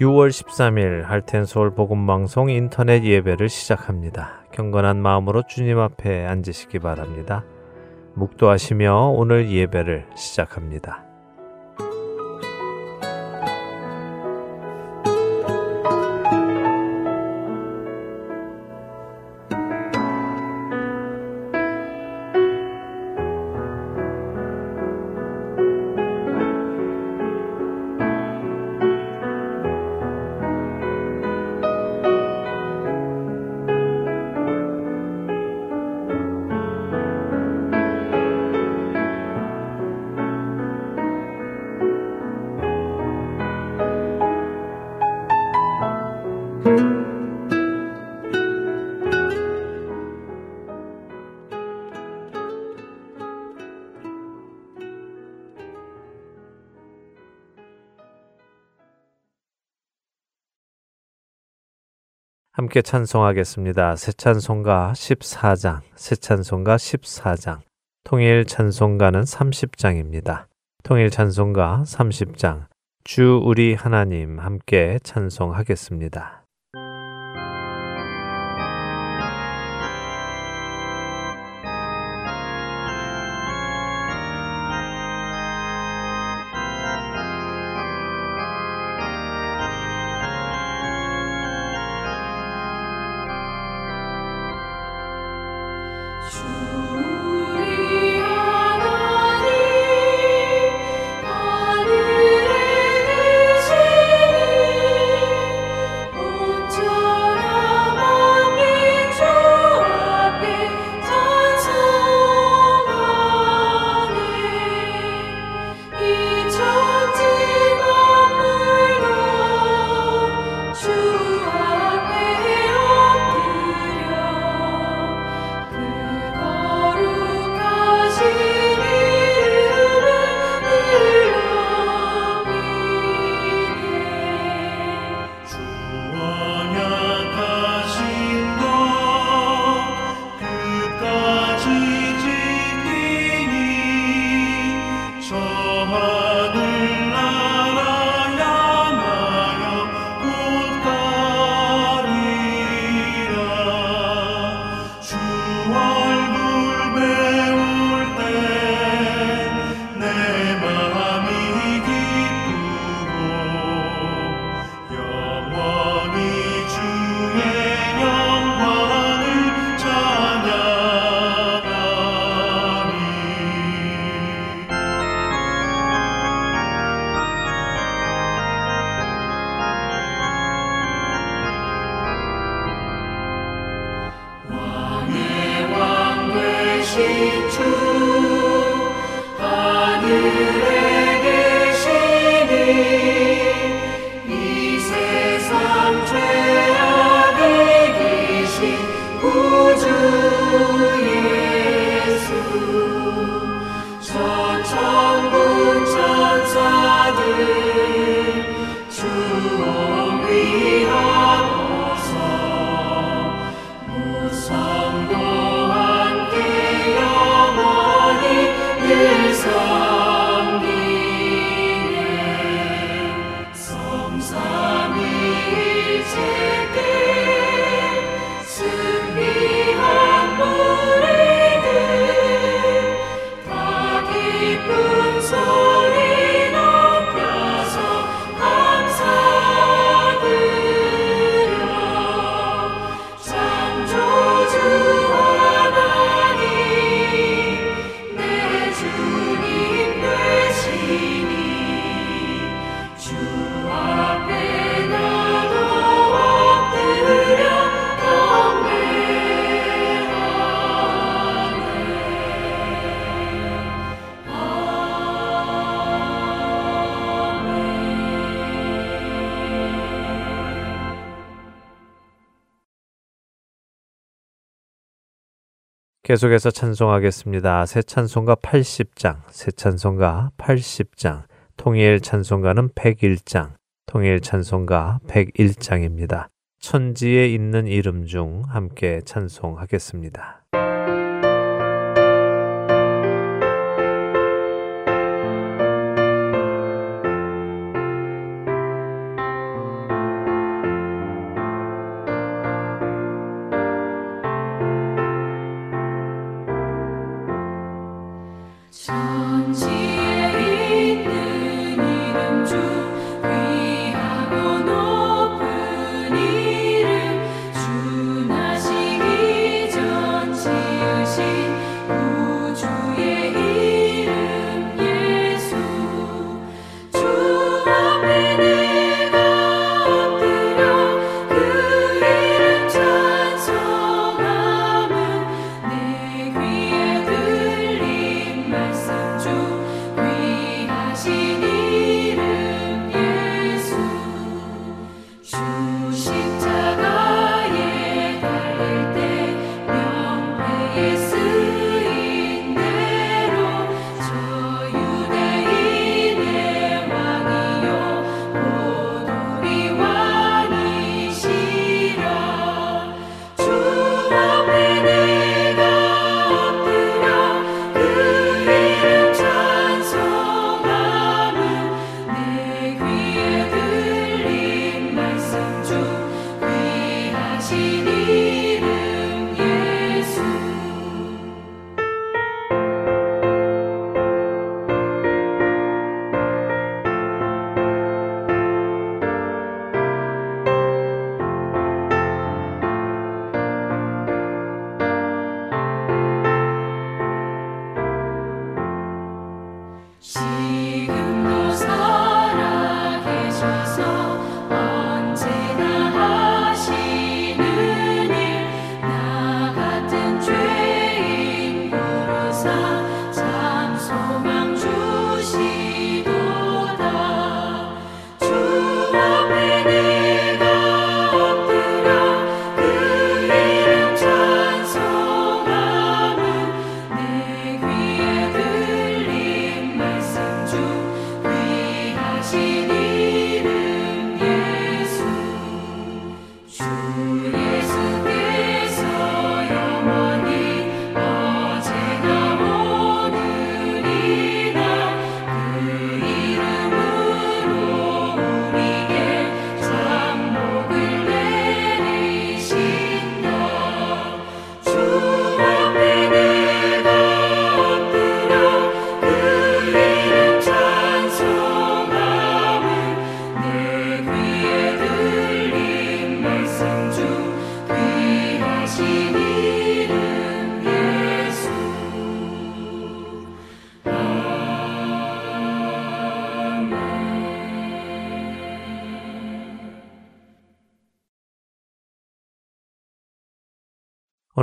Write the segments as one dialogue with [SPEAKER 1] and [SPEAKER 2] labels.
[SPEAKER 1] 6월 13일 할텐 서울 복음 방송 인터넷 예배를 시작합니다. 경건한 마음으로 주님 앞에 앉으시기 바랍니다. 묵도하시며 오늘 예배를 시작합니다. 함께 찬송하겠습니다. 새 찬송가 14장, 새 찬송가 14장, 통일 찬송가는 30장입니다. 통일 찬송가 30장, 주 우리 하나님 함께 찬송하겠습니다. 계속해서 찬송하겠습니다. 새 찬송가 80장, 새 찬송가 80장, 통일 찬송가는 101장, 통일 찬송가 101장입니다. 천지에 있는 이름 중 함께 찬송하겠습니다.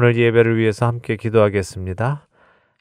[SPEAKER 2] 오늘 예배를 위해서 함께 기도하겠습니다.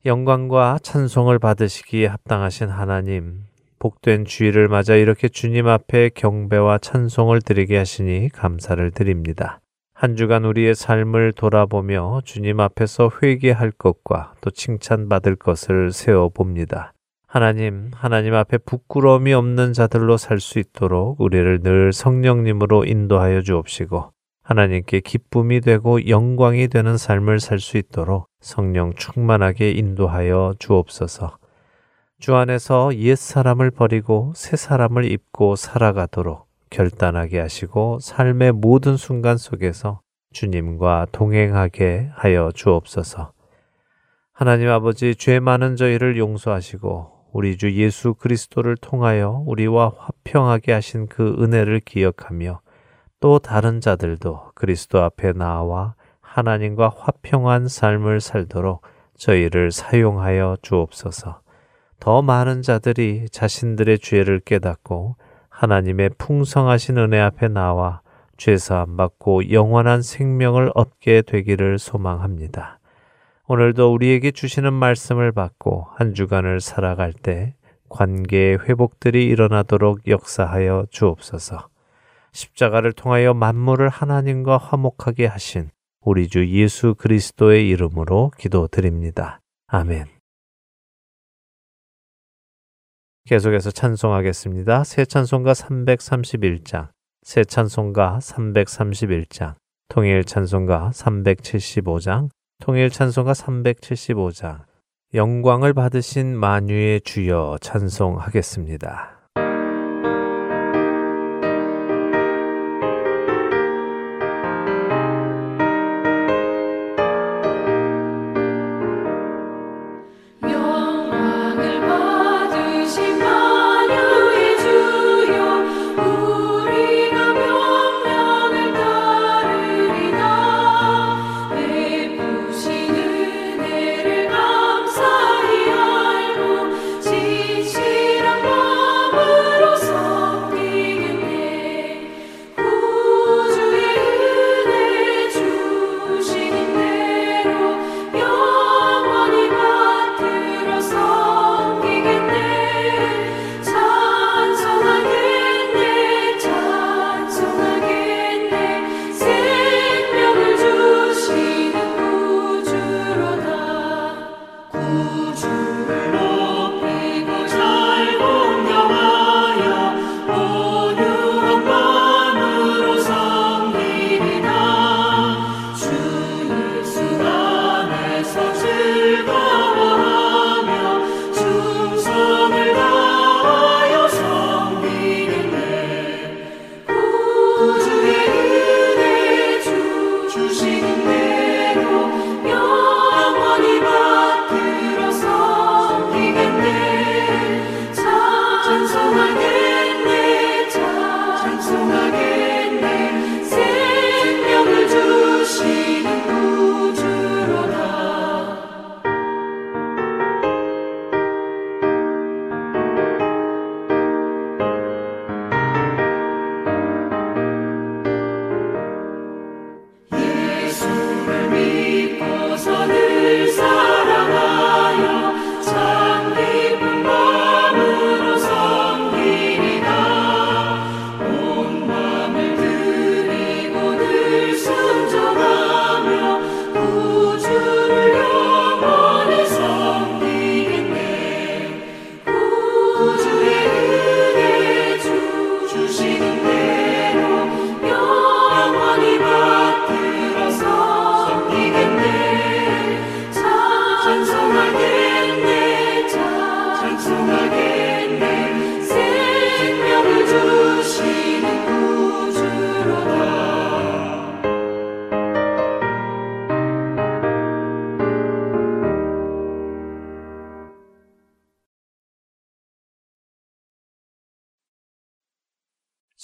[SPEAKER 2] 영광과 찬송을 받으시기에 합당하신 하나님, 복된 주일을 맞아 이렇게 주님 앞에 경배와 찬송을 드리게 하시니 감사를 드립니다. 한 주간 우리의 삶을 돌아보며 주님 앞에서 회개할 것과 또 칭찬받을 것을 세워 봅니다. 하나님, 하나님 앞에 부끄러움이 없는 자들로 살 수 있도록 우리를 늘 성령님으로 인도하여 주옵시고 하나님께 기쁨이 되고 영광이 되는 삶을 살 수 있도록 성령 충만하게 인도하여 주옵소서. 주 안에서 옛 사람을 버리고 새 사람을 입고 살아가도록 결단하게 하시고 삶의 모든 순간 속에서 주님과 동행하게 하여 주옵소서. 하나님 아버지 죄 많은 저희를 용서하시고 우리 주 예수 그리스도를 통하여 우리와 화평하게 하신 그 은혜를 기억하며 또 다른 자들도 그리스도 앞에 나와 하나님과 화평한 삶을 살도록 저희를 사용하여 주옵소서. 더 많은 자들이 자신들의 죄를 깨닫고 하나님의 풍성하신 은혜 앞에 나와 죄사함 받고 영원한 생명을 얻게 되기를 소망합니다. 오늘도 우리에게 주시는 말씀을 받고 한 주간을 살아갈 때 관계의 회복들이 일어나도록 역사하여 주옵소서. 십자가를 통하여 만물을 하나님과 화목하게 하신 우리 주 예수 그리스도의 이름으로 기도드립니다. 아멘. 계속해서 찬송하겠습니다. 새 찬송가 331장, 새 찬송가 331장, 통일 찬송가 375장, 통일 찬송가 375장, 영광을 받으신 만유의 주여 찬송하겠습니다.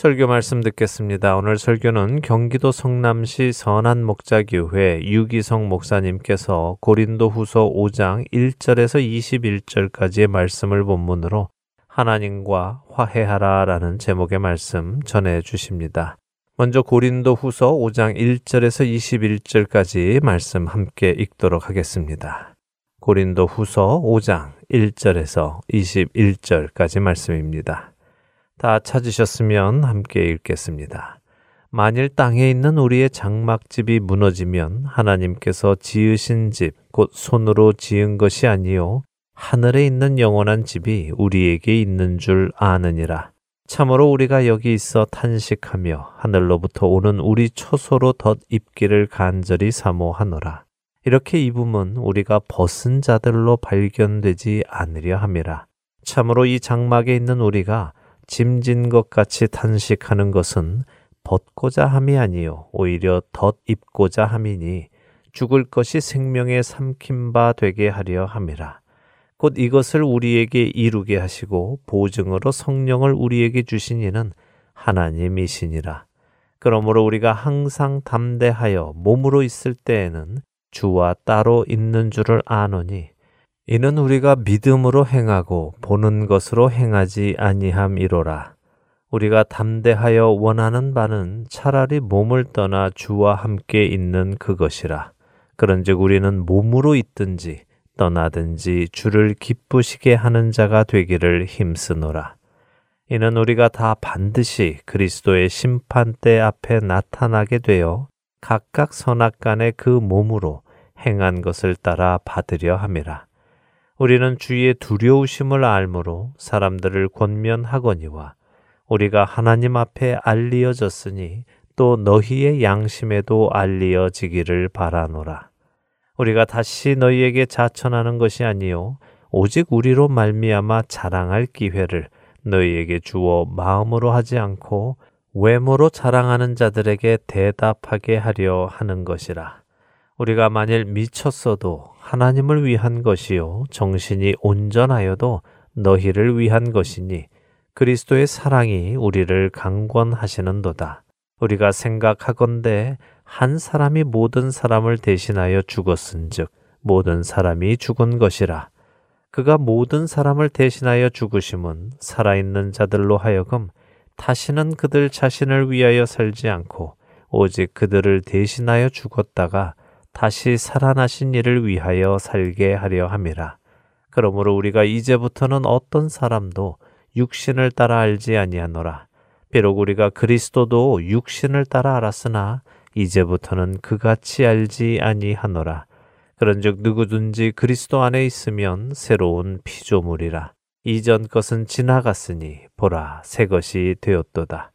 [SPEAKER 2] 설교 말씀 듣겠습니다. 오늘 설교는 경기도 성남시 선한 목자교회 유기성 목사님께서 고린도 후서 5장 1절에서 21절까지의 말씀을 본문으로 하나님과 화해하라 라는 제목의 말씀 전해 주십니다. 먼저 고린도 후서 5장 1절에서 21절까지 말씀 함께 읽도록 하겠습니다. 고린도 후서 5장 1절에서 21절까지 말씀입니다. 다 찾으셨으면 함께 읽겠습니다. 만일 땅에 있는 우리의 장막집이 무너지면 하나님께서 지으신 집, 곧 손으로 지은 것이 아니요. 하늘에 있는 영원한 집이 우리에게 있는 줄 아느니라. 참으로 우리가 여기 있어 탄식하며 하늘로부터 오는 우리 초소로 덧 입기를 간절히 사모하노라. 이렇게 입음은 우리가 벗은 자들로 발견되지 않으려 함이라. 참으로 이 장막에 있는 우리가 짐진 것 같이 탄식하는 것은 벗고자 함이 아니요 오히려 덧 입고자 함이니 죽을 것이 생명의 삼킨 바 되게 하려 함이라. 곧 이것을 우리에게 이루게 하시고 보증으로 성령을 우리에게 주신 이는 하나님이시니라. 그러므로 우리가 항상 담대하여 몸으로 있을 때에는 주와 따로 있는 줄을 아노니 이는 우리가 믿음으로 행하고 보는 것으로 행하지 아니함이로라. 우리가 담대하여 원하는 바는 차라리 몸을 떠나 주와 함께 있는 그것이라. 그런즉 우리는 몸으로 있든지 떠나든지 주를 기쁘시게 하는 자가 되기를 힘쓰노라. 이는 우리가 다 반드시 그리스도의 심판대 앞에 나타나게 되어 각각 선악 간의 그 몸으로 행한 것을 따라 받으려 함이라. 우리는 주의 두려우심을 알므로 사람들을 권면하거니와 우리가 하나님 앞에 알리어졌으니 또 너희의 양심에도 알리어지기를 바라노라. 우리가 다시 너희에게 자천하는 것이 아니요 오직 우리로 말미암아 자랑할 기회를 너희에게 주어 마음으로 하지 않고 외모로 자랑하는 자들에게 대답하게 하려 하는 것이라. 우리가 만일 미쳤어도 하나님을 위한 것이요 정신이 온전하여도 너희를 위한 것이니 그리스도의 사랑이 우리를 강권하시는도다. 우리가 생각하건대 한 사람이 모든 사람을 대신하여 죽었은즉 모든 사람이 죽은 것이라. 그가 모든 사람을 대신하여 죽으심은 살아있는 자들로 하여금 다시는 그들 자신을 위하여 살지 않고 오직 그들을 대신하여 죽었다가 다시 살아나신 이를 위하여 살게 하려 함이라. 그러므로 우리가 이제부터는 어떤 사람도 육신을 따라 알지 아니하노라. 비록 우리가 그리스도도 육신을 따라 알았으나 이제부터는 그같이 알지 아니하노라. 그런즉 누구든지 그리스도 안에 있으면 새로운 피조물이라. 이전 것은 지나갔으니 보라 새 것이 되었도다.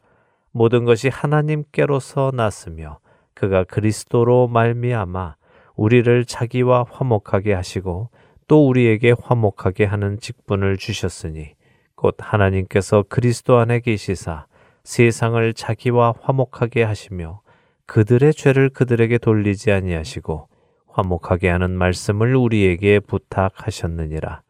[SPEAKER 2] 모든 것이 하나님께로서 났으며 그가 그리스도로 말미암아 우리를 자기와 화목하게 하시고 또 우리에게 화목하게 하는 직분을 주셨으니 곧 하나님께서 그리스도 안에 계시사 세상을 자기와 화목하게 하시며 그들의 죄를 그들에게 돌리지 아니하시고 화목하게 하는 말씀을 우리에게 부탁하셨느니라.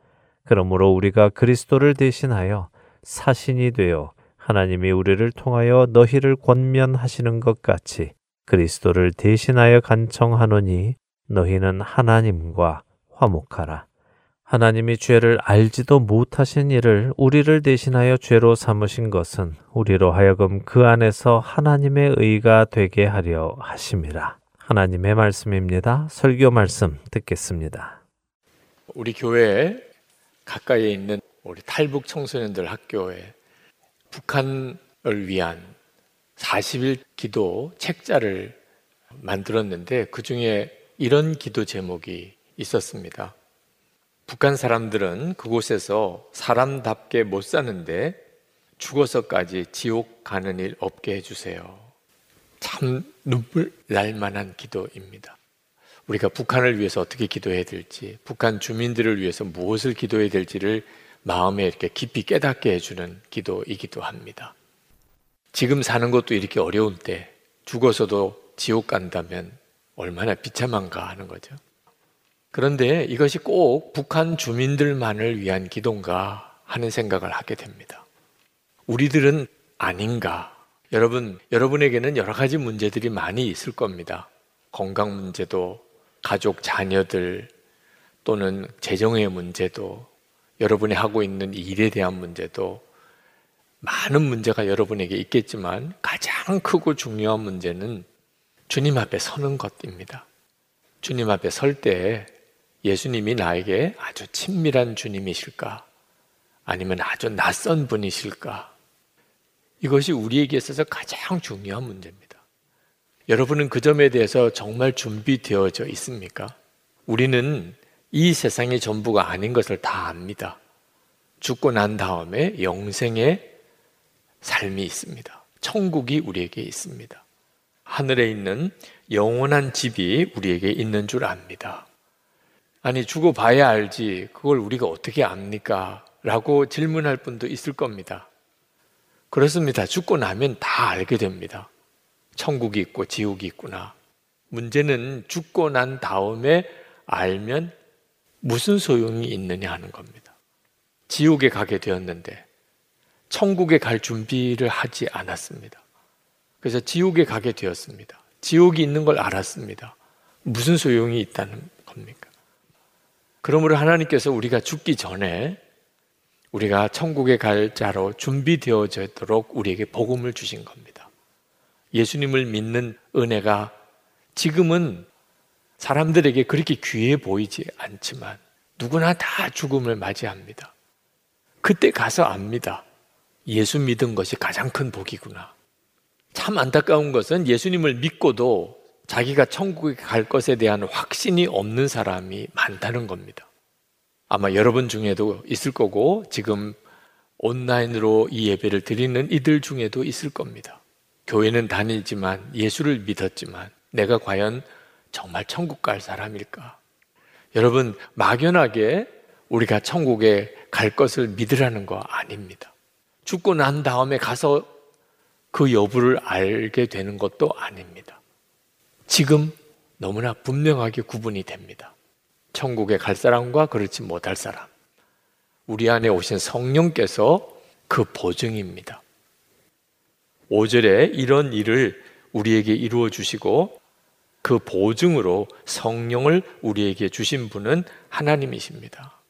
[SPEAKER 2] 그러므로 우리가 그리스도를 대신하여 사신이 되어 하나님이 우리를 통하여 너희를 권면하시는 것 같이 그리스도를 대신하여 간청하노니 너희는 하나님과 화목하라. 하나님이 죄를 알지도 못하신 일을 우리를 대신하여 죄로 삼으신 것은 우리로 하여금 그 안에서 하나님의 의가 되게 하려 하심이라. 하나님의 말씀입니다. 설교 말씀 듣겠습니다.
[SPEAKER 3] 우리 교회에 가까이에 있는 우리 탈북 청소년들 학교에 북한을 위한 40일 기도 책자를 만들었는데 그 중에 이런 기도 제목이 있었습니다. 북한 사람들은 그곳에서 사람답게 못 사는데 죽어서까지 지옥 가는 일 없게 해주세요. 참 눈물 날 만한 기도입니다. 우리가 북한을 위해서 어떻게 기도해야 될지, 북한 주민들을 위해서 무엇을 기도해야 될지를 마음에 이렇게 깊이 깨닫게 해주는 기도이기도 합니다. 지금 사는 것도 이렇게 어려운 때 죽어서도 지옥 간다면 얼마나 비참한가 하는 거죠. 그런데 이것이 꼭 북한 주민들만을 위한 기도인가 하는 생각을 하게 됩니다. 우리들은 아닌가 여러분, 여러분에게는 여러 가지 문제들이 많이 있을 겁니다. 건강 문제도, 가족, 자녀들, 또는 재정의 문제도, 여러분이 하고 있는 일에 대한 문제도, 많은 문제가 여러분에게 있겠지만 가장 크고 중요한 문제는 주님 앞에 서는 것입니다. 주님 앞에 설 때 예수님이 나에게 아주 친밀한 주님이실까? 아니면 아주 낯선 분이실까? 이것이 우리에게 있어서 가장 중요한 문제입니다. 여러분은 그 점에 대해서 정말 준비되어져 있습니까? 우리는 이 세상의 전부가 아닌 것을 다 압니다. 죽고 난 다음에 영생의 삶이 있습니다. 천국이 우리에게 있습니다. 하늘에 있는 영원한 집이 우리에게 있는 줄 압니다. 아니, 죽어봐야 알지. 그걸 우리가 어떻게 압니까? 라고 질문할 분도 있을 겁니다. 그렇습니다. 죽고 나면 다 알게 됩니다. 천국이 있고 지옥이 있구나. 문제는 죽고 난 다음에 알면 무슨 소용이 있느냐 하는 겁니다. 지옥에 가게 되었는데 천국에 갈 준비를 하지 않았습니다. 그래서 지옥에 가게 되었습니다. 지옥이 있는 걸 알았습니다. 무슨 소용이 있다는 겁니까? 그러므로 하나님께서 우리가 죽기 전에 우리가 천국에 갈 자로 준비되어지도록 우리에게 복음을 주신 겁니다. 예수님을 믿는 은혜가 지금은 사람들에게 그렇게 귀해 보이지 않지만 누구나 다 죽음을 맞이합니다. 그때 가서 압니다. 예수 믿은 것이 가장 큰 복이구나. 참 안타까운 것은 예수님을 믿고도 자기가 천국에 갈 것에 대한 확신이 없는 사람이 많다는 겁니다. 아마 여러분 중에도 있을 거고 지금 온라인으로 이 예배를 드리는 이들 중에도 있을 겁니다. 교회는 다니지만 예수를 믿었지만 내가 과연 정말 천국 갈 사람일까? 여러분 막연하게 우리가 천국에 갈 것을 믿으라는 거 아닙니다. 죽고 난 다음에 가서 그 여부를 알게 되는 것도 아닙니다. 지금 너무나 분명하게 구분이 됩니다. 천국에 갈 사람과 그렇지 못할 사람. 우리 안에 오신 성령께서 그 보증입니다. 5절에 이런 일을 우리에게 이루어 주시고 그 보증으로 성령을 우리에게 주신 분은 하나님이십니다.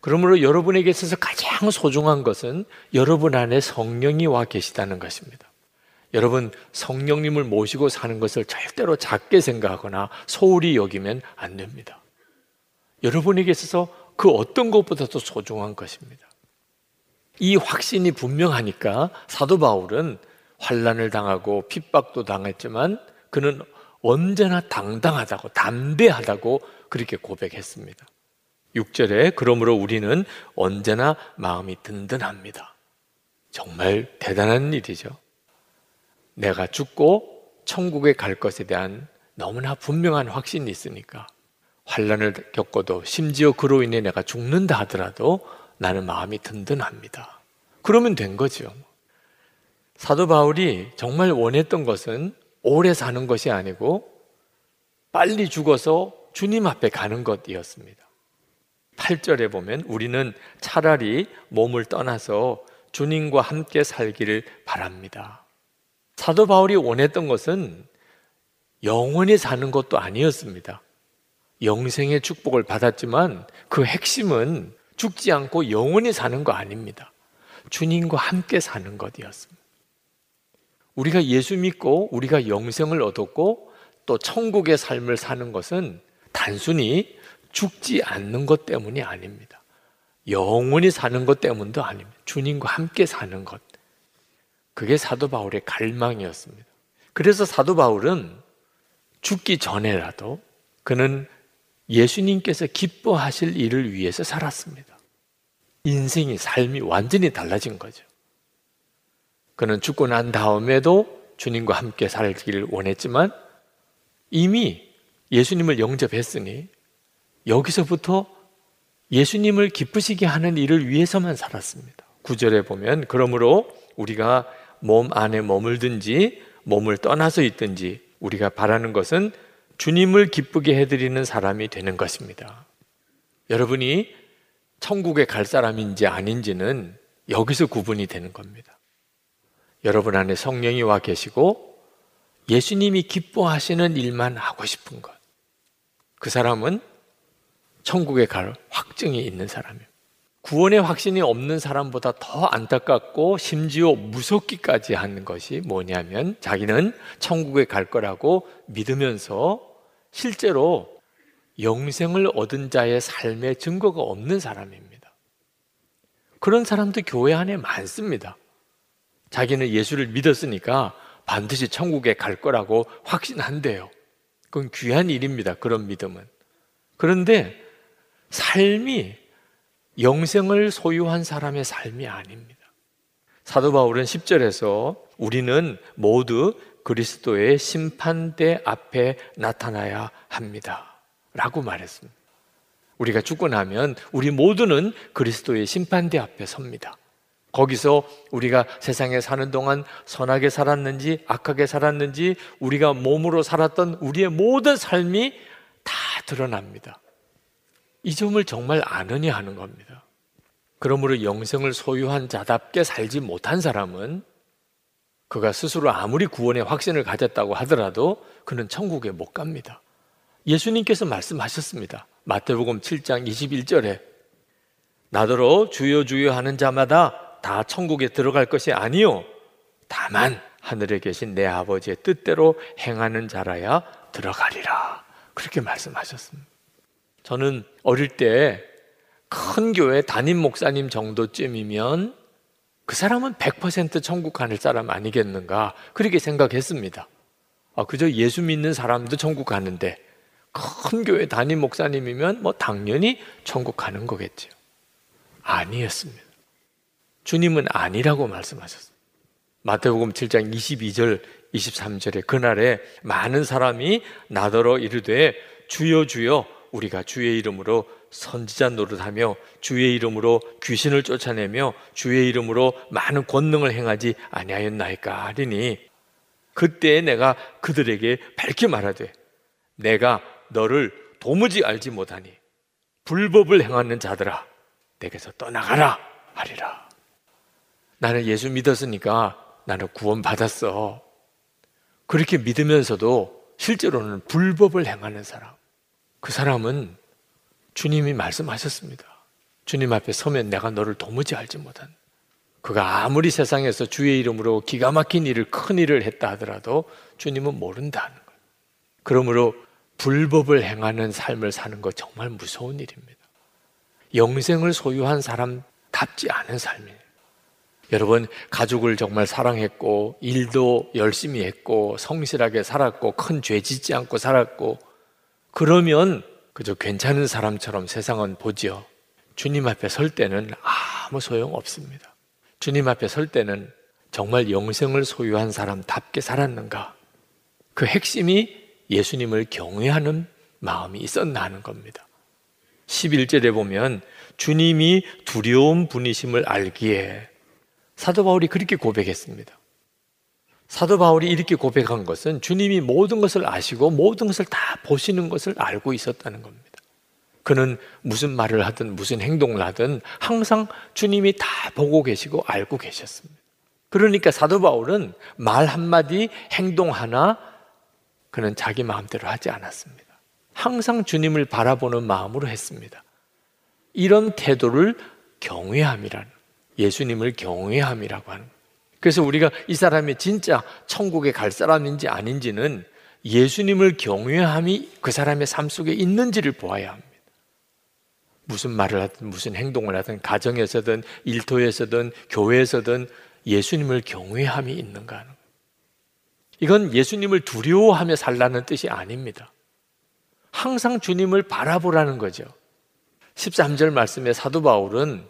[SPEAKER 3] 그러므로 여러분에게 있어서 가장 소중한 것은 여러분 안에 성령이 와 계시다는 것입니다. 여러분, 성령님을 모시고 사는 것을 절대로 작게 생각하거나 소홀히 여기면 안 됩니다. 여러분에게 있어서 그 어떤 것보다도 소중한 것입니다. 이 확신이 분명하니까 사도 바울은 환란을 당하고 핍박도 당했지만 그는 언제나 당당하다고 담대하다고 그렇게 고백했습니다. 6절에 그러므로 우리는 언제나 마음이 든든합니다. 정말 대단한 일이죠. 내가 죽고 천국에 갈 것에 대한 너무나 분명한 확신이 있으니까 환란을 겪어도 심지어 그로 인해 내가 죽는다 하더라도 나는 마음이 든든합니다. 그러면 된 거죠. 사도 바울이 정말 원했던 것은 오래 사는 것이 아니고 빨리 죽어서 주님 앞에 가는 것이었습니다. 8절에 보면 우리는 차라리 몸을 떠나서 주님과 함께 살기를 바랍니다. 사도 바울이 원했던 것은 영원히 사는 것도 아니었습니다. 영생의 축복을 받았지만 그 핵심은 죽지 않고 영원히 사는 거 아닙니다. 주님과 함께 사는 것이었습니다. 우리가 예수 믿고 우리가 영생을 얻었고 또 천국의 삶을 사는 것은 단순히 죽지 않는 것 때문이 아닙니다. 영원히 사는 것 때문도 아닙니다. 주님과 함께 사는 것. 그게 사도 바울의 갈망이었습니다. 그래서 사도 바울은 죽기 전에라도 그는 예수님께서 기뻐하실 일을 위해서 살았습니다. 인생이 삶이 완전히 달라진 거죠. 그는 죽고 난 다음에도 주님과 함께 살기를 원했지만 이미 예수님을 영접했으니 여기서부터 예수님을 기쁘시게 하는 일을 위해서만 살았습니다. 구절에 보면 그러므로 우리가 몸 안에 머물든지 몸을 떠나서 있든지 우리가 바라는 것은 주님을 기쁘게 해드리는 사람이 되는 것입니다. 여러분이 천국에 갈 사람인지 아닌지는 여기서 구분이 되는 겁니다. 여러분 안에 성령이 와 계시고 예수님이 기뻐하시는 일만 하고 싶은 것. 그 사람은 천국에 갈 확증이 있는 사람이에요. 구원의 확신이 없는 사람보다 더 안타깝고 심지어 무섭기까지 하는 것이 뭐냐면 자기는 천국에 갈 거라고 믿으면서 실제로 영생을 얻은 자의 삶의 증거가 없는 사람입니다. 그런 사람도 교회 안에 많습니다. 자기는 예수를 믿었으니까 반드시 천국에 갈 거라고 확신한대요. 그건 귀한 일입니다. 그런 믿음은. 그런데 삶이 영생을 소유한 사람의 삶이 아닙니다. 사도 바울은 10절에서 우리는 모두 그리스도의 심판대 앞에 나타나야 합니다. 라고 말했습니다. 우리가 죽고 나면 우리 모두는 그리스도의 심판대 앞에 섭니다. 거기서 우리가 세상에 사는 동안 선하게 살았는지 악하게 살았는지 우리가 몸으로 살았던 우리의 모든 삶이 다 드러납니다. 이 점을 정말 아느냐 하는 겁니다. 그러므로 영생을 소유한 자답게 살지 못한 사람은 그가 스스로 아무리 구원의 확신을 가졌다고 하더라도 그는 천국에 못 갑니다. 예수님께서 말씀하셨습니다. 마태복음 7장 21절에 나더러 주여 주여 하는 자마다 다 천국에 들어갈 것이 아니요 다만 하늘에 계신 내 아버지의 뜻대로 행하는 자라야 들어가리라. 그렇게 말씀하셨습니다. 저는 어릴 때 큰 교회 담임 목사님 정도쯤이면 그 사람은 100% 천국 가는 사람 아니겠는가 그렇게 생각했습니다. 아, 그저 예수 믿는 사람도 천국 가는데 큰 교회 담임 목사님이면 뭐 당연히 천국 가는 거겠죠. 아니었습니다. 주님은 아니라고 말씀하셨습니다. 마태복음 7장 22절 23절에 그날에 많은 사람이 나더러 이르되 주여 주여 우리가 주의 이름으로 선지자 노릇하며 주의 이름으로 귀신을 쫓아내며 주의 이름으로 많은 권능을 행하지 아니하였나이까 하리니 그때 내가 그들에게 밝히 말하되 내가 너를 도무지 알지 못하니 불법을 행하는 자들아 내게서 떠나가라 하리라. 나는 예수 믿었으니까 나는 구원 받았어. 그렇게 믿으면서도 실제로는 불법을 행하는 사람 그 사람은 주님이 말씀하셨습니다. 주님 앞에 서면 내가 너를 도무지 알지 못한. 그가 아무리 세상에서 주의 이름으로 기가 막힌 일을, 큰 일을 했다 하더라도 주님은 모른다는 거예요. 그러므로 불법을 행하는 삶을 사는 것 정말 무서운 일입니다. 영생을 소유한 사람답지 않은 삶이에요. 여러분, 가족을 정말 사랑했고, 일도 열심히 했고, 성실하게 살았고, 큰 죄 짓지 않고 살았고, 그러면 그저 괜찮은 사람처럼 세상은 보지요. 주님 앞에 설 때는 아무 소용 없습니다. 주님 앞에 설 때는 정말 영생을 소유한 사람답게 살았는가? 그 핵심이 예수님을 경외하는 마음이 있었나 하는 겁니다. 11절에 보면 주님이 두려운 분이심을 알기에 사도 바울이 그렇게 고백했습니다. 사도 바울이 이렇게 고백한 것은 주님이 모든 것을 아시고 모든 것을 다 보시는 것을 알고 있었다는 겁니다. 그는 무슨 말을 하든 무슨 행동을 하든 항상 주님이 다 보고 계시고 알고 계셨습니다. 그러니까 사도 바울은 말 한마디, 행동 하나, 그는 자기 마음대로 하지 않았습니다. 항상 주님을 바라보는 마음으로 했습니다. 이런 태도를 경외함이라는, 예수님을 경외함이라고 하는 그래서 우리가 이 사람이 진짜 천국에 갈 사람인지 아닌지는 예수님을 경외함이 그 사람의 삶 속에 있는지를 보아야 합니다. 무슨 말을 하든 무슨 행동을 하든 가정에서든 일터에서든 교회에서든 예수님을 경외함이 있는가 하는 이건 예수님을 두려워하며 살라는 뜻이 아닙니다. 항상 주님을 바라보라는 거죠. 13절 말씀에 사도 바울은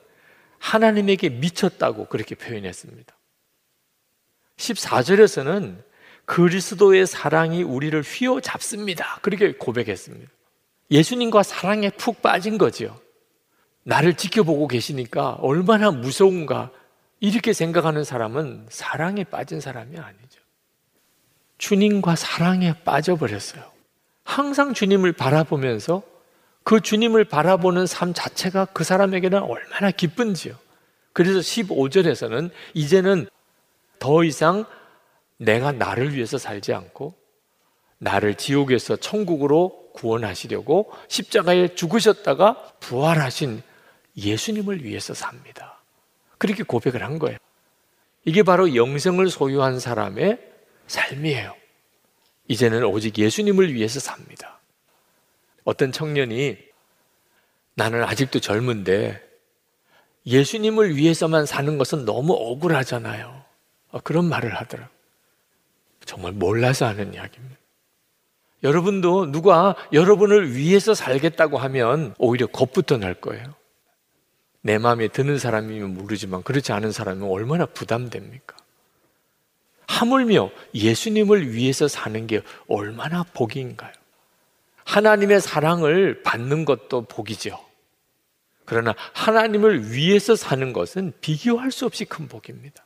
[SPEAKER 3] 하나님에게 미쳤다고 그렇게 표현했습니다. 14절에서는 그리스도의 사랑이 우리를 휘어잡습니다. 그렇게 고백했습니다. 예수님과 사랑에 푹 빠진 거죠. 나를 지켜보고 계시니까 얼마나 무서운가 이렇게 생각하는 사람은 사랑에 빠진 사람이 아니죠. 주님과 사랑에 빠져버렸어요. 항상 주님을 바라보면서 그 주님을 바라보는 삶 자체가 그 사람에게는 얼마나 기쁜지요. 그래서 15절에서는 이제는 더 이상 내가 나를 위해서 살지 않고 나를 지옥에서 천국으로 구원하시려고 십자가에 죽으셨다가 부활하신 예수님을 위해서 삽니다. 그렇게 고백을 한 거예요. 이게 바로 영생을 소유한 사람의 삶이에요. 이제는 오직 예수님을 위해서 삽니다. 어떤 청년이 나는 아직도 젊은데 예수님을 위해서만 사는 것은 너무 억울하잖아요. 어, 그런 말을 하더라. 정말 몰라서 하는 이야기입니다. 여러분도 누가 여러분을 위해서 살겠다고 하면 오히려 겁부터 날 거예요. 내 마음에 드는 사람이면 모르지만 그렇지 않은 사람은 얼마나 부담됩니까? 하물며 예수님을 위해서 사는 게 얼마나 복인가요? 하나님의 사랑을 받는 것도 복이죠. 그러나 하나님을 위해서 사는 것은 비교할 수 없이 큰 복입니다.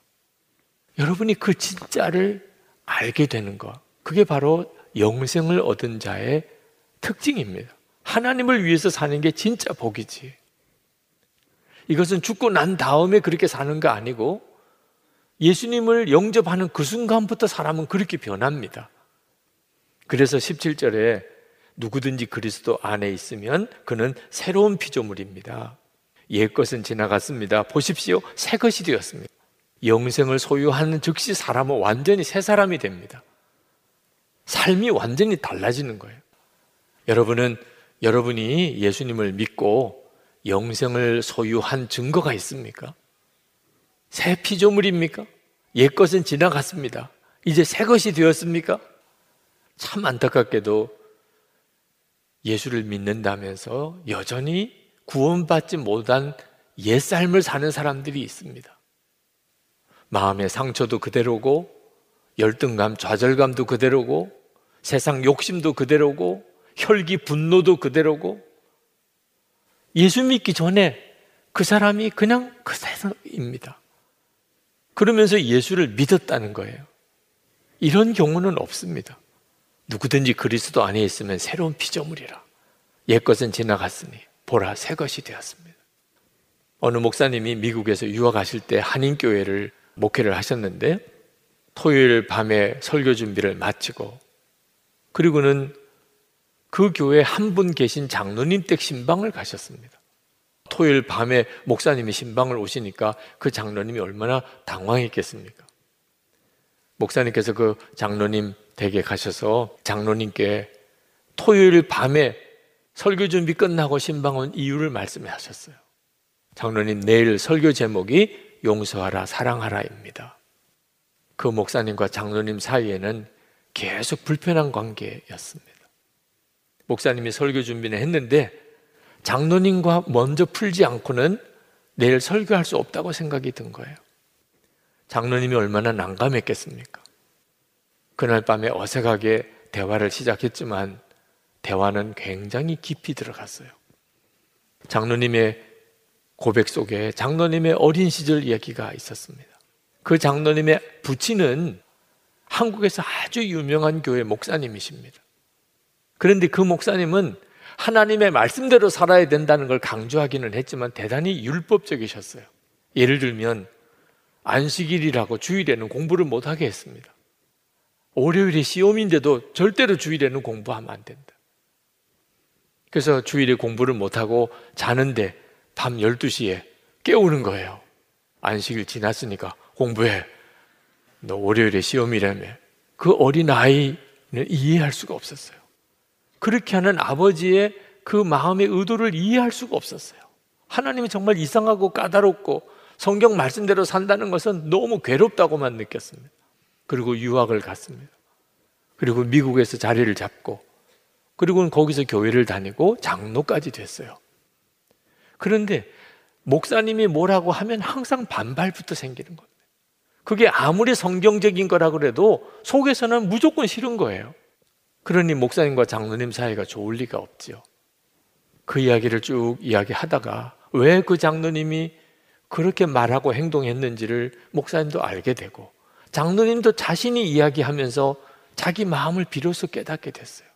[SPEAKER 3] 여러분이 그 진짜를 알게 되는 것, 그게 바로 영생을 얻은 자의 특징입니다. 하나님을 위해서 사는 게 진짜 복이지. 이것은 죽고 난 다음에 그렇게 사는 거 아니고 예수님을 영접하는 그 순간부터 사람은 그렇게 변합니다. 그래서 17절에 누구든지 그리스도 안에 있으면 그는 새로운 피조물입니다. 옛 것은 지나갔습니다. 보십시오. 새 것이 되었습니다. 영생을 소유하는 즉시 사람은 완전히 새 사람이 됩니다. 삶이 완전히 달라지는 거예요. 여러분은 여러분이 예수님을 믿고 영생을 소유한 증거가 있습니까? 새 피조물입니까? 옛 것은 지나갔습니다. 이제 새 것이 되었습니까? 참 안타깝게도 예수를 믿는다면서 여전히 구원받지 못한 옛 삶을 사는 사람들이 있습니다. 마음의 상처도 그대로고, 열등감, 좌절감도 그대로고, 세상 욕심도 그대로고, 혈기, 분노도 그대로고, 예수 믿기 전에 그 사람이 그냥 그대로입니다. 그러면서 예수를 믿었다는 거예요. 이런 경우는 없습니다. 누구든지 그리스도 안에 있으면 새로운 피조물이라. 옛것은 지나갔으니 보라 새 것이 되었습니다. 어느 목사님이 미국에서 유학하실 때 한인교회를 목회를 하셨는데 토요일 밤에 설교 준비를 마치고 그리고는 그 교회 한 분 계신 장로님 댁 신방을 가셨습니다. 토요일 밤에 목사님이 신방을 오시니까 그 장로님이 얼마나 당황했겠습니까? 목사님께서 그 장로님 댁에 가셔서 장로님께 토요일 밤에 설교 준비 끝나고 신방 온 이유를 말씀하셨어요. 장로님 내일 설교 제목이 용서하라 사랑하라입니다. 그 목사님과 장로님 사이에는 계속 불편한 관계였습니다. 목사님이 설교 준비는 했는데 장로님과 먼저 풀지 않고는 내일 설교할 수 없다고 생각이 든 거예요. 장로님이 얼마나 난감했겠습니까? 그날 밤에 어색하게 대화를 시작했지만 대화는 굉장히 깊이 들어갔어요. 장로님의 고백 속에 장로님의 어린 시절 이야기가 있었습니다. 그 장로님의 부친은 한국에서 아주 유명한 교회 목사님이십니다. 그런데 그 목사님은 하나님의 말씀대로 살아야 된다는 걸 강조하기는 했지만 대단히 율법적이셨어요. 예를 들면 안식일이라고 주일에는 공부를 못하게 했습니다. 월요일이 시험인데도 절대로 주일에는 공부하면 안 된다. 그래서 주일에 공부를 못하고 자는데 밤 12시에 깨우는 거예요. 안식일 지났으니까 공부해. 너 월요일에 시험이라며. 그 어린 아이는 이해할 수가 없었어요. 그렇게 하는 아버지의 그 마음의 의도를 이해할 수가 없었어요. 하나님이 정말 이상하고 까다롭고 성경 말씀대로 산다는 것은 너무 괴롭다고만 느꼈습니다. 그리고 유학을 갔습니다. 그리고 미국에서 자리를 잡고 그리고는 거기서 교회를 다니고 장로까지 됐어요. 그런데 목사님이 뭐라고 하면 항상 반발부터 생기는 겁니다. 그게 아무리 성경적인 거라고 그래도 속에서는 무조건 싫은 거예요. 그러니 목사님과 장로님 사이가 좋을 리가 없지요. 그 이야기를 쭉 이야기하다가 왜 그 장로님이 그렇게 말하고 행동했는지를 목사님도 알게 되고 장로님도 자신이 이야기하면서 자기 마음을 비로소 깨닫게 됐어요.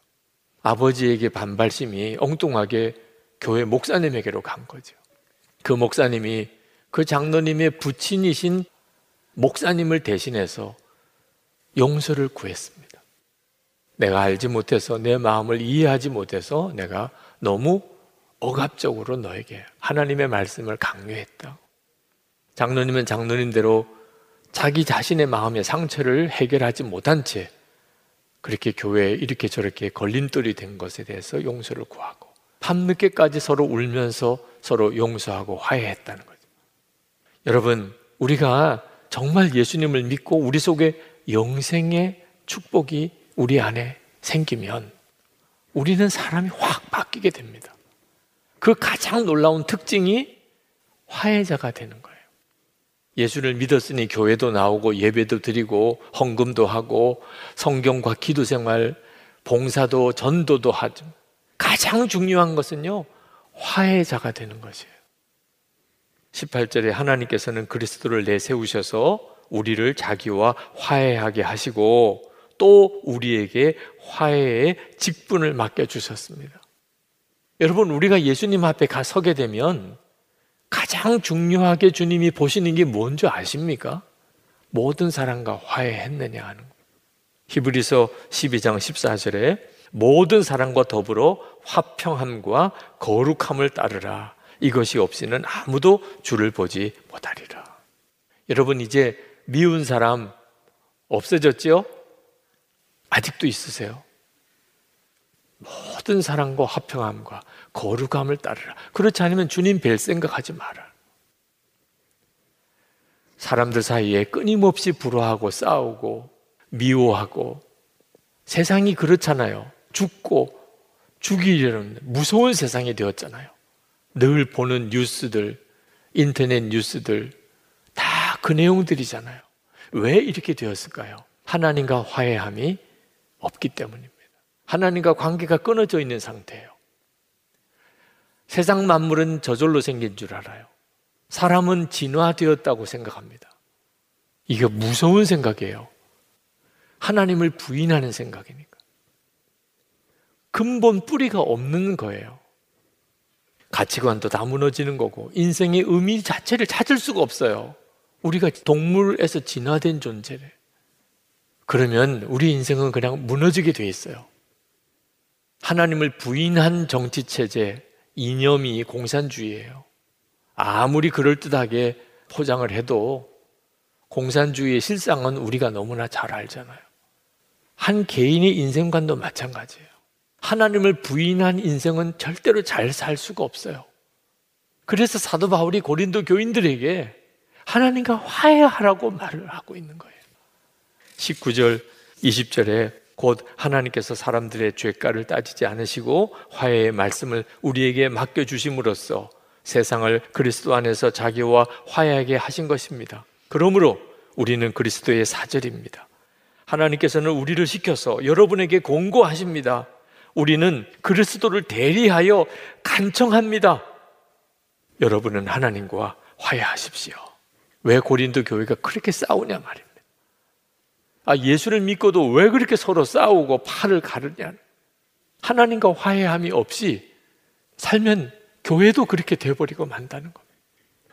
[SPEAKER 3] 아버지에게 반발심이 엉뚱하게 교회 목사님에게로 간 거죠. 그 목사님이 그 장로님의 부친이신 목사님을 대신해서 용서를 구했습니다. 내가 알지 못해서 내 마음을 이해하지 못해서 내가 너무 억압적으로 너에게 하나님의 말씀을 강요했다. 장로님은 장로님대로 자기 자신의 마음의 상처를 해결하지 못한 채 그렇게 교회에 이렇게 저렇게 걸림돌이 된 것에 대해서 용서를 구하고 밤늦게까지 서로 울면서 서로 용서하고 화해했다는 거죠. 여러분, 우리가 정말 예수님을 믿고 우리 속에 영생의 축복이 우리 안에 생기면 우리는 사람이 확 바뀌게 됩니다. 그 가장 놀라운 특징이 화해자가 되는 거예요. 예수를 믿었으니 교회도 나오고 예배도 드리고 헌금도 하고 성경과 기도 생활, 봉사도 전도도 하죠. 가장 중요한 것은요, 화해자가 되는 것이에요. 18절에 하나님께서는 그리스도를 내세우셔서 우리를 자기와 화해하게 하시고 또 우리에게 화해의 직분을 맡겨주셨습니다. 여러분, 우리가 예수님 앞에 가 서게 되면 가장 중요하게 주님이 보시는 게 뭔지 아십니까? 모든 사람과 화해했느냐 하는 거. 히브리서 12장 14절에 모든 사람과 더불어 화평함과 거룩함을 따르라. 이것이 없이는 아무도 주를 보지 못하리라. 여러분 이제 미운 사람 없어졌죠? 아직도 있으세요? 모든 사랑과 화평함과 거룩함을 따르라. 그렇지 않으면 주님 뵐 생각하지 마라. 사람들 사이에 끊임없이 불화하고 싸우고 미워하고 세상이 그렇잖아요. 죽고 죽이려는 무서운 세상이 되었잖아요. 늘 보는 뉴스들, 인터넷 뉴스들 다 그 내용들이잖아요. 왜 이렇게 되었을까요? 하나님과 화해함이 없기 때문입니다. 하나님과 관계가 끊어져 있는 상태예요. 세상 만물은 저절로 생긴 줄 알아요. 사람은 진화되었다고 생각합니다. 이게 무서운 생각이에요. 하나님을 부인하는 생각이니까. 근본 뿌리가 없는 거예요. 가치관도 다 무너지는 거고, 인생의 의미 자체를 찾을 수가 없어요. 우리가 동물에서 진화된 존재래. 그러면 우리 인생은 그냥 무너지게 돼 있어요. 하나님을 부인한 정치 체제, 이념이 공산주의예요. 아무리 그럴듯하게 포장을 해도 공산주의의 실상은 우리가 너무나 잘 알잖아요. 한 개인의 인생관도 마찬가지예요. 하나님을 부인한 인생은 절대로 잘 살 수가 없어요. 그래서 사도 바울이 고린도 교인들에게 하나님과 화해하라고 말을 하고 있는 거예요. 19절, 20절에 곧 하나님께서 사람들의 죄가를 따지지 않으시고 화해의 말씀을 우리에게 맡겨 주심으로써 세상을 그리스도 안에서 자기와 화해하게 하신 것입니다. 그러므로 우리는 그리스도의 사절입니다. 하나님께서는 우리를 시켜서 여러분에게 공고하십니다. 우리는 그리스도를 대리하여 간청합니다. 여러분은 하나님과 화해하십시오. 왜 고린도 교회가 그렇게 싸우냐 말입니다. 아, 예수를 믿고도 왜 그렇게 서로 싸우고 팔을 가르냐. 하나님과 화해함이 없이 살면 교회도 그렇게 돼버리고 만다는 겁니다.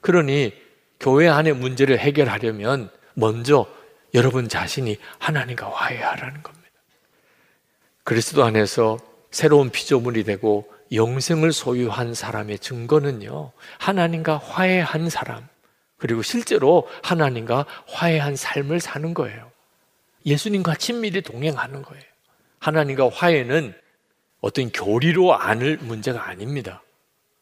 [SPEAKER 3] 그러니 교회 안의 문제를 해결하려면 먼저 여러분 자신이 하나님과 화해하라는 겁니다. 그리스도 안에서 새로운 피조물이 되고 영생을 소유한 사람의 증거는요, 하나님과 화해한 사람, 그리고 실제로 하나님과 화해한 삶을 사는 거예요. 예수님과 친밀히 동행하는 거예요. 하나님과 화해는 어떤 교리로 아는 문제가 아닙니다.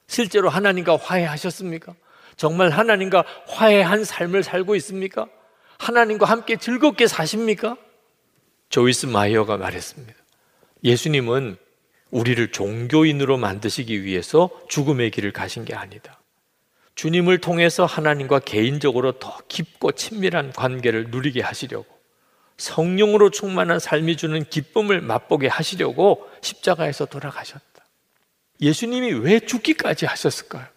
[SPEAKER 3] 실제로 하나님과 화해하셨습니까? 정말 하나님과 화해한 삶을 살고 있습니까? 하나님과 함께 즐겁게 사십니까? 조이스 마이어가 말했습니다. 예수님은 우리를 종교인으로 만드시기 위해서 죽음의 길을 가신 게 아니다. 주님을 통해서 하나님과 개인적으로 더 깊고 친밀한 관계를 누리게 하시려고 성령으로 충만한 삶이 주는 기쁨을 맛보게 하시려고 십자가에서 돌아가셨다. 예수님이 왜 죽기까지 하셨을까요?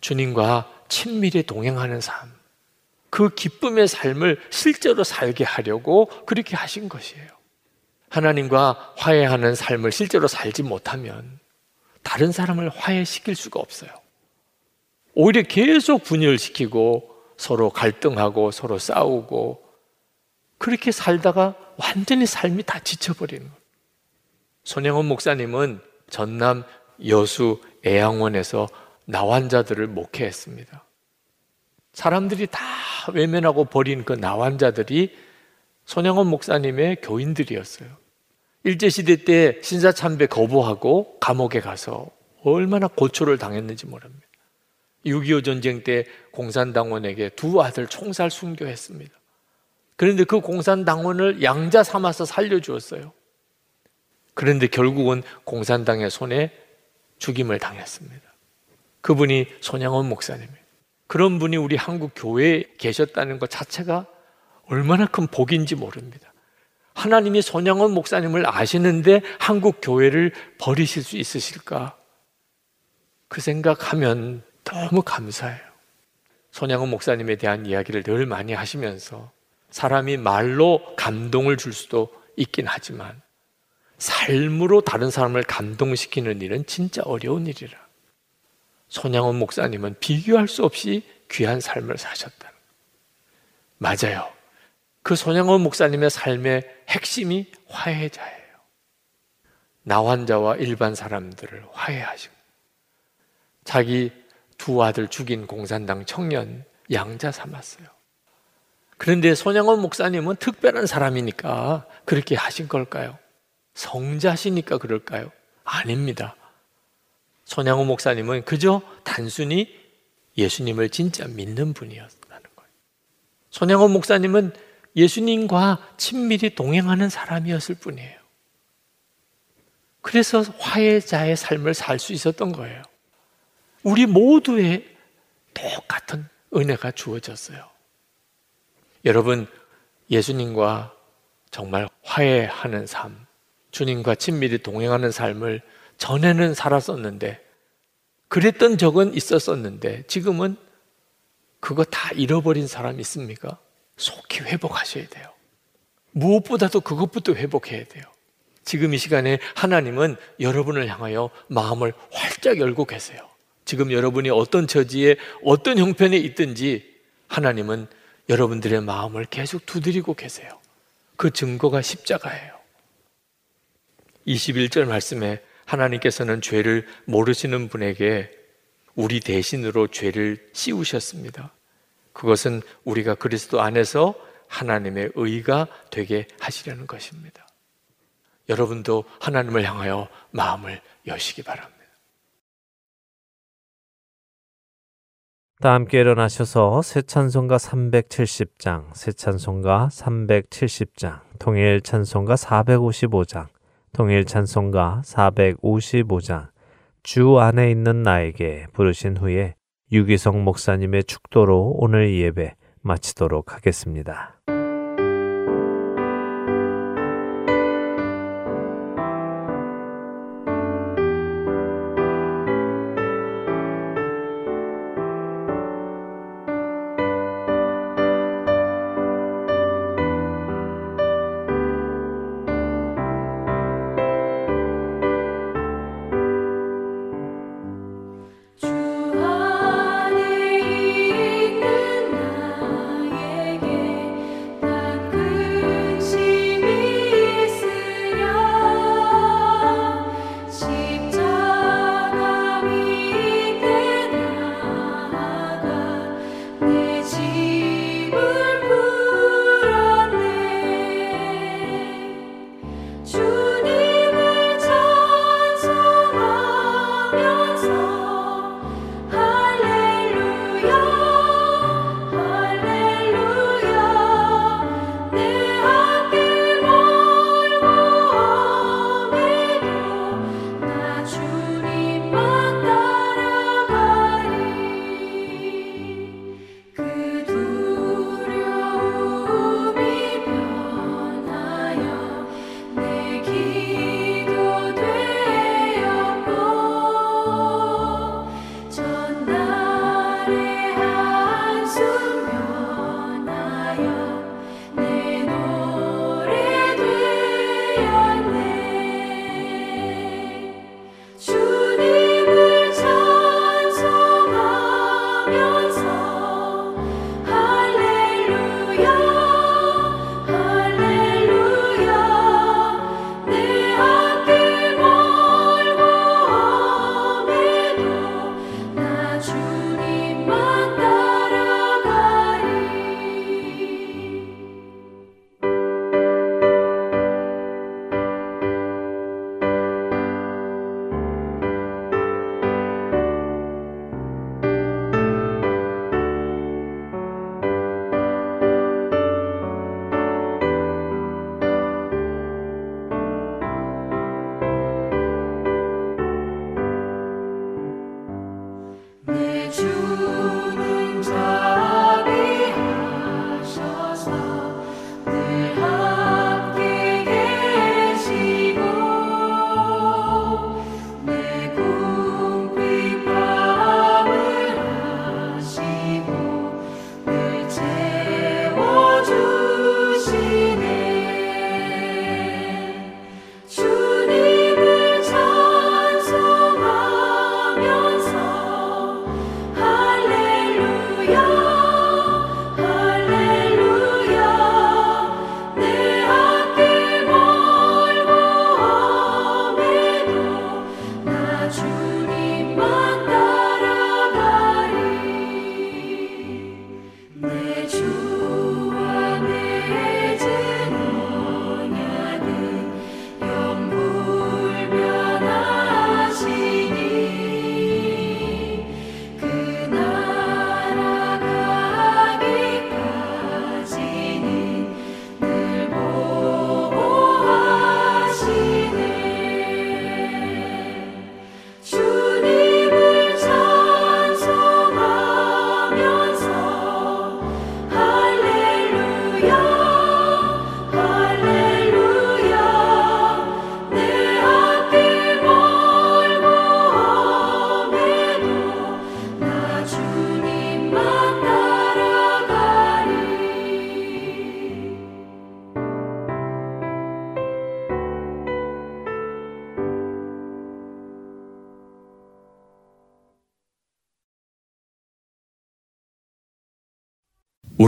[SPEAKER 3] 주님과 친밀히 동행하는 삶, 그 기쁨의 삶을 실제로 살게 하려고 그렇게 하신 것이에요. 하나님과 화해하는 삶을 실제로 살지 못하면 다른 사람을 화해시킬 수가 없어요. 오히려 계속 분열시키고 서로 갈등하고 서로 싸우고 그렇게 살다가 완전히 삶이 다 지쳐버리는 거예요. 손영원 목사님은 전남 여수 애양원에서 나환자들을 목회했습니다. 사람들이 다 외면하고 버린 그 나환자들이 손영원 목사님의 교인들이었어요. 일제시대 때 신사참배 거부하고 감옥에 가서 얼마나 고초를 당했는지 모릅니다. 6.25 전쟁 때 공산당원에게 두 아들 총살 순교했습니다. 그런데 그 공산당원을 양자 삼아서 살려주었어요. 그런데 결국은 공산당의 손에 죽임을 당했습니다. 그분이 손양원 목사님이에요. 그런 분이 우리 한국 교회에 계셨다는 것 자체가 얼마나 큰 복인지 모릅니다. 하나님이 손양원 목사님을 아시는데 한국 교회를 버리실 수 있으실까? 그 생각하면 너무 감사해요. 손양원 목사님에 대한 이야기를 늘 많이 하시면서 사람이 말로 감동을 줄 수도 있긴 하지만 삶으로 다른 사람을 감동시키는 일은 진짜 어려운 일이라. 손양원 목사님은 비교할 수 없이 귀한 삶을 사셨다. 맞아요. 그 손양원 목사님의 삶의 핵심이 화해자예요. 나 환자와 일반 사람들을 화해하시고 자기 두 아들 죽인 공산당 청년 양자 삼았어요. 그런데 손양원 목사님은 특별한 사람이니까 그렇게 하신 걸까요? 성자시니까 그럴까요? 아닙니다. 손양호 목사님은 그저 단순히 예수님을 진짜 믿는 분이었다는 거예요. 손양호 목사님은 예수님과 친밀히 동행하는 사람이었을 뿐이에요. 그래서 화해자의 삶을 살 수 있었던 거예요. 우리 모두의 똑같은 은혜가 주어졌어요. 여러분, 예수님과 정말 화해하는 삶, 주님과 친밀히 동행하는 삶을 전에는 살았었는데, 그랬던 적은 있었었는데, 지금은 그거 다 잃어버린 사람 있습니까? 속히 회복하셔야 돼요. 무엇보다도 그것부터 회복해야 돼요. 지금 이 시간에 하나님은 여러분을 향하여 마음을 활짝 열고 계세요. 지금 여러분이 어떤 처지에 어떤 형편에 있든지 하나님은 여러분들의 마음을 계속 두드리고 계세요. 그 증거가 십자가예요. 21절 말씀에 하나님께서는 죄를 모르시는 분에게 우리 대신으로 죄를 씌우셨습니다. 그것은 우리가 그리스도 안에서 하나님의 의가 되게 하시려는 것입니다. 여러분도 하나님을 향하여 마음을 여시기 바랍니다.
[SPEAKER 2] 다 함께 일어나셔서 새 찬송가 370장, 새 찬송가 370장, 통일 찬송가 455장, 통일 찬송가 455장, 주 안에 있는 나에게 부르신 후에 유기성 목사님의 축도로 오늘 예배 마치도록 하겠습니다.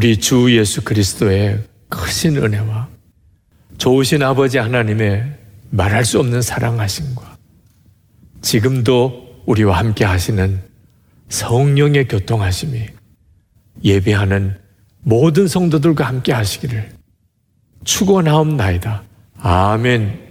[SPEAKER 3] 우리 주 예수 그리스도의 크신 은혜와 좋으신 아버지 하나님의 말할 수 없는 사랑하심과 지금도 우리와 함께 하시는 성령의 교통하심이 예배하는 모든 성도들과 함께 하시기를 축원하옵나이다. 아멘.